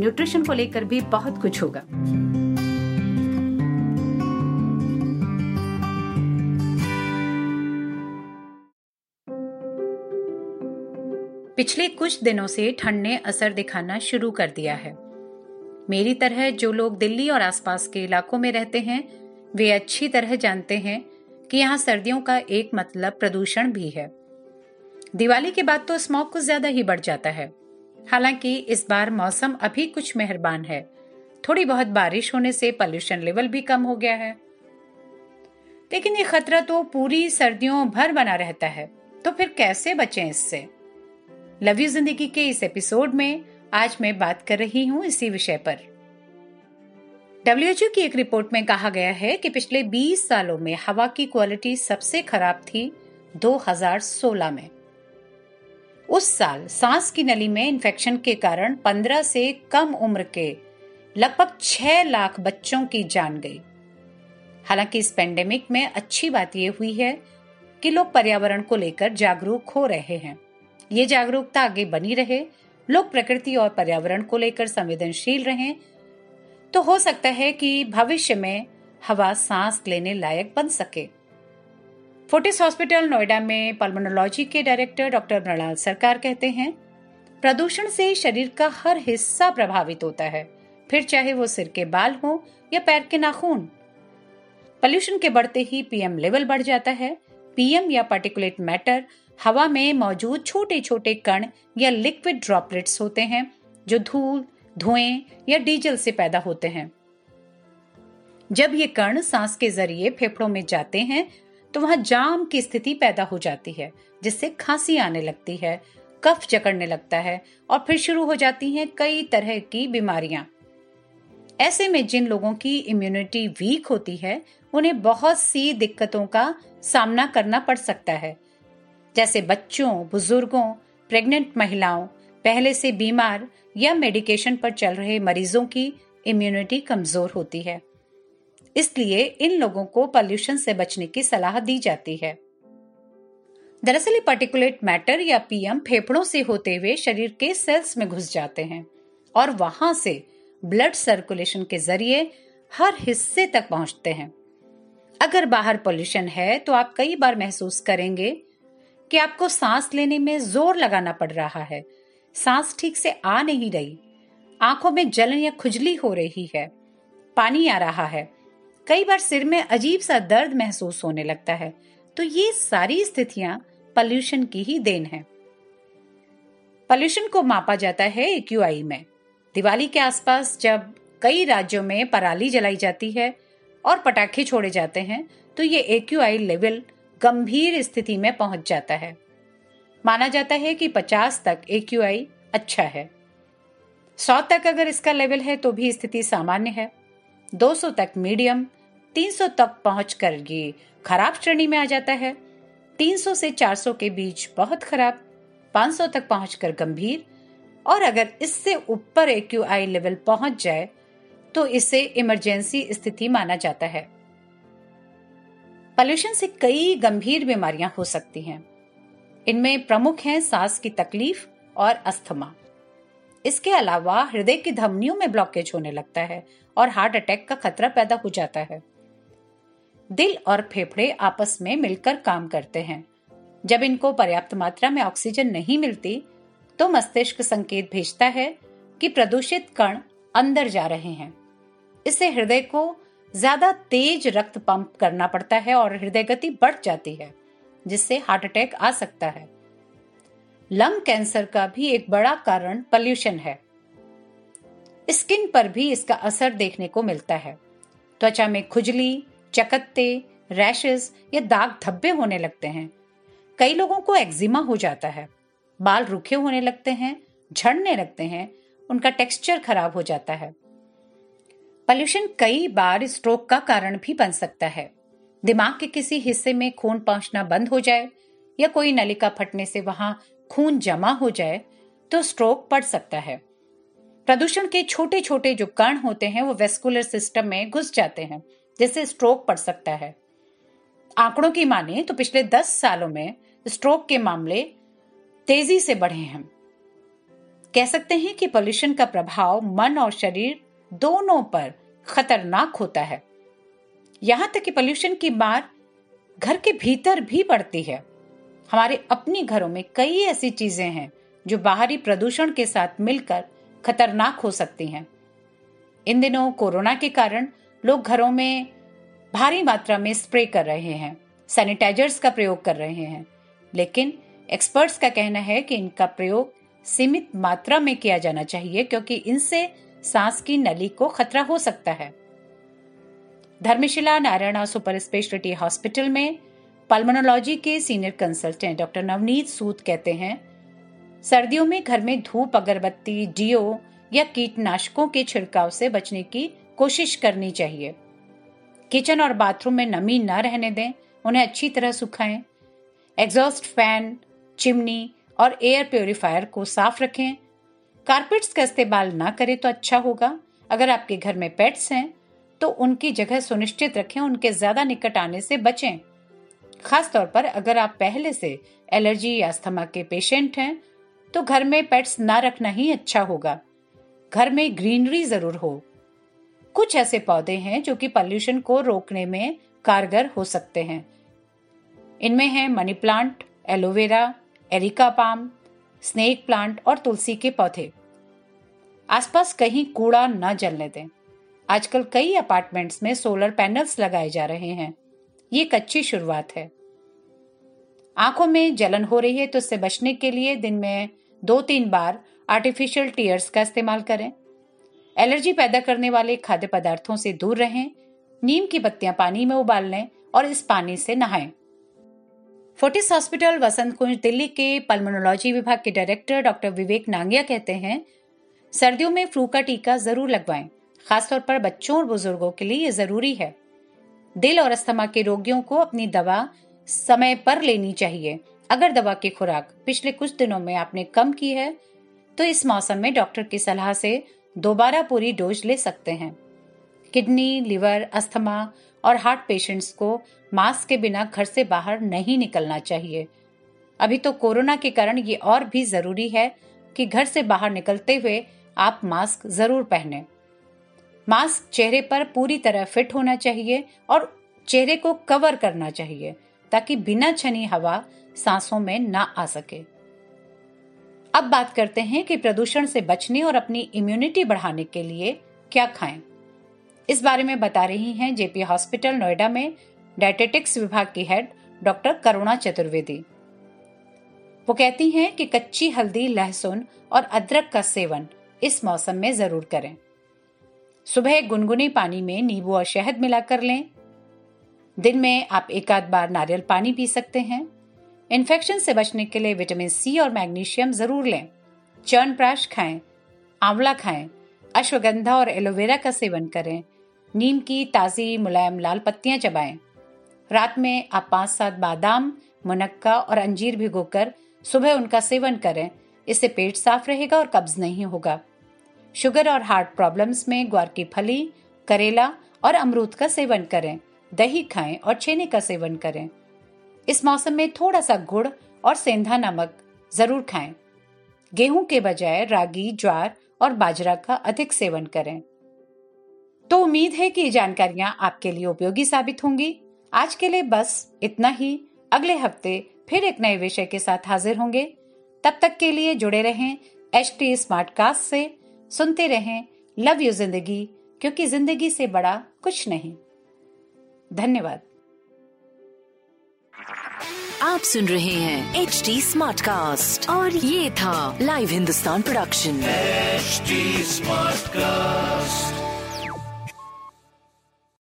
Nutrition को लेकर भी बहुत कुछ होगा। पिछले कुछ दिनों से ठंड ने असर दिखाना शुरू कर दिया है। मेरी तरह जो लोग दिल्ली और आसपास के इलाकों में रहते हैं, वे अच्छी तरह जानते हैं कि यहाँ सर्दियों का एक मतलब प्रदूषण भी है। दिवाली के बाद तो स्मॉग कुछ ज़्यादा ही बढ़ जाता है। हालाँकि इस बार मौसम अभी कुछ मेहरबान है। थोड़ी बहुत बारिश होने से पॉल्यूशन लेवल भी कम हो गया है। लेकिन ये खतरा तो पूरी सर्दियों भर बना रहता है। तो फिर कैसे बचें इससे? लव यू ज़िंदगी के इस एपिसोड में आज मैं बात कर रही हूँ इसी विषय पर। डब्ल्यूएचओ की एक रिपोर्ट में कहा गया है कि पिछले 20 सालों में हवा की क्वालिटी सबसे खराब थी 2016 में। उस साल सांस की नली में इन्फेक्शन के कारण 15 से कम उम्र के लगभग 6 लाख बच्चों की जान गई। हालाँकि इस पेंडेमिक में अच्छी बात यह हुई है कि लोग पर्यावरण को लेकर जागरूक हो रहे हैं। ये जागरूकता आगे बनी रहे, लोग प्रकृति और पर्यावरण को लेकर संवेदनशील रहें। तो हो सकता है कि भविष्य में हवा सांस लेने लायक बन सके। फोर्टिस हॉस्पिटल, नोएडा में पल्मोनोलॉजी के डायरेक्टर डॉक्टर मृणाल सरकार कहते हैं, प्रदूषण से शरीर का हर हिस्सा प्रभावित होता है। फिर चाहे वो सिर के बाल हो या पैर के नाखून। पॉल्यूशन के बढ़ते ही पीएम लेवल बढ़ जाता है। पीएम या पार्टिकुलेट मैटर हवा में मौजूद छोटे छोटे कण या लिक्विड ड्रॉपलेट्स होते हैं, जो धूल, धुएँ या डीजल से पैदा होते हैं। जब ये कण सांस के ज़रिए फेफड़ों में जाते हैं तो वहाँ जाम की स्थिति पैदा हो जाती है, जिससे खांसी आने लगती है, कफ जकड़ने लगता है और फिर शुरू हो जाती हैं कई तरह की बीमारियाँ। ऐसे में जिन लोगों की इम्यूनिटी वीक होती है, उन्हें बहुत सी दिक्कतों का सामना करना पड़ सकता है। जैसे बच्चों, बुज़ुर्गों प्रेग्नेंट महिलाओं, पहले से बीमार या मेडिकेशन पर चल रहे मरीजों की इम्यूनिटी कमज़ोर होती है। इसलिए इन लोगों को पॉल्यूशन से बचने की सलाह दी जाती है। दरअसल पर्टिकुलेट मैटर या पीएम फेफड़ों से होते हुए शरीर के सेल्स में घुस जाते हैं और वहाँ से ब्लड सर्कुलेशन के ज़रिए हर हिस्से तक पहुँचते हैं। अगर बाहर पोल्यूशन है तो आप कई बार महसूस करेंगे कि आपको सांस लेने में ज़ोर लगाना पड़ रहा है। सांस ठीक से आ नहीं रही। आँखों में जलन या खुजली हो रही है। पानी आ रहा है। कई बार सिर में अजीब सा दर्द महसूस होने लगता है। तो ये सारी स्थितियाँ पॉल्यूशन की ही देन है। पॉल्यूशन को मापा जाता है एक्यूआई में। दिवाली के आसपास जब कई राज्यों में पराली जलाई जाती है और पटाखे छोड़े जाते हैं तो ये एक्यूआई लेवल गंभीर स्थिति में पहुँच जाता है। माना जाता है कि 50 तक एक्यूआई अच्छा है। 100 तक अगर इसका लेवल है तो भी स्थिति सामान्य है। 200 तक मीडियम 300 तक पहुंचकर ये खराब श्रेणी में आ जाता है। 300 से 400 के बीच बहुत खराब 500 तक पहुंचकर गंभीर। और अगर इससे ऊपर एक्यूआई लेवल पहुँच जाए तो इसे इमरजेंसी स्थिति माना जाता है। पॉल्यूशन से कई गंभीर बीमारियाँ हो सकती हैं। इनमें प्रमुख हैं सांस की तकलीफ़ और अस्थमा। इसके अलावा हृदय की धमनियों में ब्लॉकेज होने लगता है और हार्ट अटैक का खतरा पैदा हो जाता है। दिल और फेफड़े आपस में मिलकर काम करते हैं। जब इनको पर्याप्त मात्रा में ऑक्सीजन नहीं मिलती तो मस्तिष्क संकेत भेजता है कि प्रदूषित कण अंदर जा रहे हैं। इससे हृदय को ज़्यादा तेज रक्त पंप करना पड़ता है और हृदय गति बढ़ जाती है, जिससे हार्ट अटैक आ सकता है। लंग कैंसर का भी एक बड़ा कारण पॉल्यूशन है। स्किन पर भी इसका असर देखने को मिलता है। त्वचा में खुजली, चकत्ते, रैशेस या दाग धब्बे होने लगते हैं। कई लोगों को एक्जिमा हो जाता है। बाल रूखे होने लगते हैं, झड़ने लगते हैं, उनका टेक्सचर खराब हो जाता है। पॉल्यूशन कई बार स्ट्रोक का कारण भी बन सकता है। दिमाग के किसी हिस्से में खून पहुँचना बंद हो जाए या कोई नलिका फटने से वहाँ खून जमा हो जाए तो स्ट्रोक पड़ सकता है। प्रदूषण के छोटे छोटे जो कण होते हैं, वो वेस्कुलर सिस्टम में घुस जाते हैं, जिससे स्ट्रोक पड़ सकता है। आंकड़ों की माने तो पिछले दस सालों में स्ट्रोक के मामले तेज़ी से बढ़े हैं। कह सकते हैं कि पोल्यूशन का प्रभाव मन और शरीर दोनों पर खतरनाक होता है। यहाँ तक कि पोल्यूशन की मार घर के भीतर भी पड़ती है। हमारे अपने घरों में कई ऐसी चीज़ें हैं जो बाहरी प्रदूषण के साथ मिलकर खतरनाक हो सकती हैं। इन दिनों कोरोना के कारण लोग घरों में भारी मात्रा में स्प्रे कर रहे हैं, सैनिटाइजर्स का प्रयोग कर रहे हैं। लेकिन एक्सपर्ट्स का कहना है कि इनका प्रयोग सीमित मात्रा में किया जाना चाहिए क्योंकि इनसे सांस की नली को खतरा हो सकता है। Dharamshila Narayana super speciality hospital में पल्मोनोलॉजी के senior consultant doctor Navneet Sood कहते हैं, सर्दियों में घर में धूप, अगरबत्ती, डीओ या कीटनाशकों के छिड़काव से बचने की कोशिश करनी चाहिए। किचन और बाथरूम में नमी न रहने दें, उन्हें अच्छी तरह सुखाएँ। एग्जॉस्ट फ़ैन, चिमनी और एयर प्योरीफायर को साफ़ रखें। कारपेट्स का इस्तेमाल ना करें तो अच्छा होगा। अगर आपके घर में पेट्स हैं तो उनकी जगह सुनिश्चित रखें, उनके ज़्यादा निकट आने से बचें। खास तौर पर अगर आप पहले से एलर्जी या अस्थमा के पेशेंट हैं तो घर में पेट्स ना रखना ही अच्छा होगा। घर में ग्रीनरी ज़रूर हो। कुछ ऐसे पौधे हैं जो कि पॉल्यूशन को रोकने में कारगर हो सकते हैं। इनमें है money plant aloe vera areca palm, snake plant और तुलसी के पौधे। आसपास कहीं कूड़ा न जलने दें। आजकल कई अपार्टमेंट्स में सोलर पैनल्स लगाए जा रहे हैं। ये एक अच्छी शुरुआत है। आँखों में जलन हो रही है तो इससे बचने के लिए दिन में दो तीन बार आर्टिफिशियल टीयर्स का इस्तेमाल करें। एलर्जी पैदा करने वाले खाद्य पदार्थों से दूर रहें, नीम की पत्तियाँ पानी में उबाल लें और इस पानी से नहाएँ। फोर्टिस हॉस्पिटल वसंत कुंज दिल्ली के पल्मोनोलॉजी विभाग के डायरेक्टर डॉक्टर विवेक नांगिया कहते हैं, सर्दियों में फ्लू का टीका ज़रूर लगवाएँ। खासतौर पर बच्चों और बुज़ुर्गों के लिए ये ज़रूरी है। दिल और अस्थमा के रोगियों को अपनी दवा समय पर लेनी चाहिए। अगर दवा की खुराक पिछले कुछ दिनों में आपने कम की है तो इस मौसम में डॉक्टर की सलाह से दोबारा पूरी डोज ले सकते हैं। किडनी, लिवर, अस्थमा और हार्ट पेशेंट्स को मास्क के बिना घर से बाहर नहीं निकलना चाहिए। अभी तो कोरोना के कारण ये और भी ज़रूरी है कि घर से बाहर निकलते हुए आप मास्क ज़रूर पहने। मास्क चेहरे पर पूरी तरह फिट होना चाहिए और चेहरे को कवर करना चाहिए, ताकि बिना छनी हवा सांसों में ना आ सके। अब बात करते हैं कि प्रदूषण से बचने और अपनी इम्यूनिटी बढ़ाने के लिए क्या खाएँ। इस बारे में बता रही हैं जेपी हॉस्पिटल नोएडा में डायटेटिक्स विभाग की हेड डॉक्टर करुणा चतुर्वेदी। वो कहती हैं कि कच्ची हल्दी, लहसुन और अदरक का सेवन इस मौसम में ज़रूर करें। सुबह गुनगुने पानी में नींबू और शहद मिलाकर लें। दिन में आप एक आध बार नारियल पानी पी सकते हैं। इन्फेक्शन से बचने के लिए विटामिन सी और मैग्नीशियम ज़रूर लें। चर्न प्राश खाएँ, आंवला खाएँ, अश्वगंधा और एलोवेरा का सेवन करें। नीम की ताजी मुलायम लाल पत्तियाँ चबाएँ। रात में आप पाँच सात बादाम, मुनक्का और अंजीर भिगोकर सुबह उनका सेवन करें। इससे पेट साफ़ रहेगा और कब्ज नहीं होगा। शुगर और हार्ट प्रॉब्लम्स में ग्वार की फली, करेला और अमरूद का सेवन करें, दही खाएँ और छेने का सेवन करें। इस मौसम में थोड़ा सा गुड़ और सेंधा नमक ज़रूर खाएँ। गेहूँ के बजाय रागी, ज्वार और बाजरा का अधिक सेवन करें। तो उम्मीद है कि ये जानकारियाँ आपके लिए उपयोगी साबित होंगी। आज के लिए बस इतना ही। अगले हफ़्ते फिर एक नए विषय के साथ हाजिर होंगे। तब तक के लिए जुड़े रहें एच टी स्मार्ट कास्ट से। सुनते रहें लव यू ज़िंदगी क्योंकि ज़िंदगी से बड़ा कुछ नहीं। धन्यवाद। आप सुन रहे हैं एच डी स्मार्ट कास्ट और ये था live Hindustan production smart Smartcast.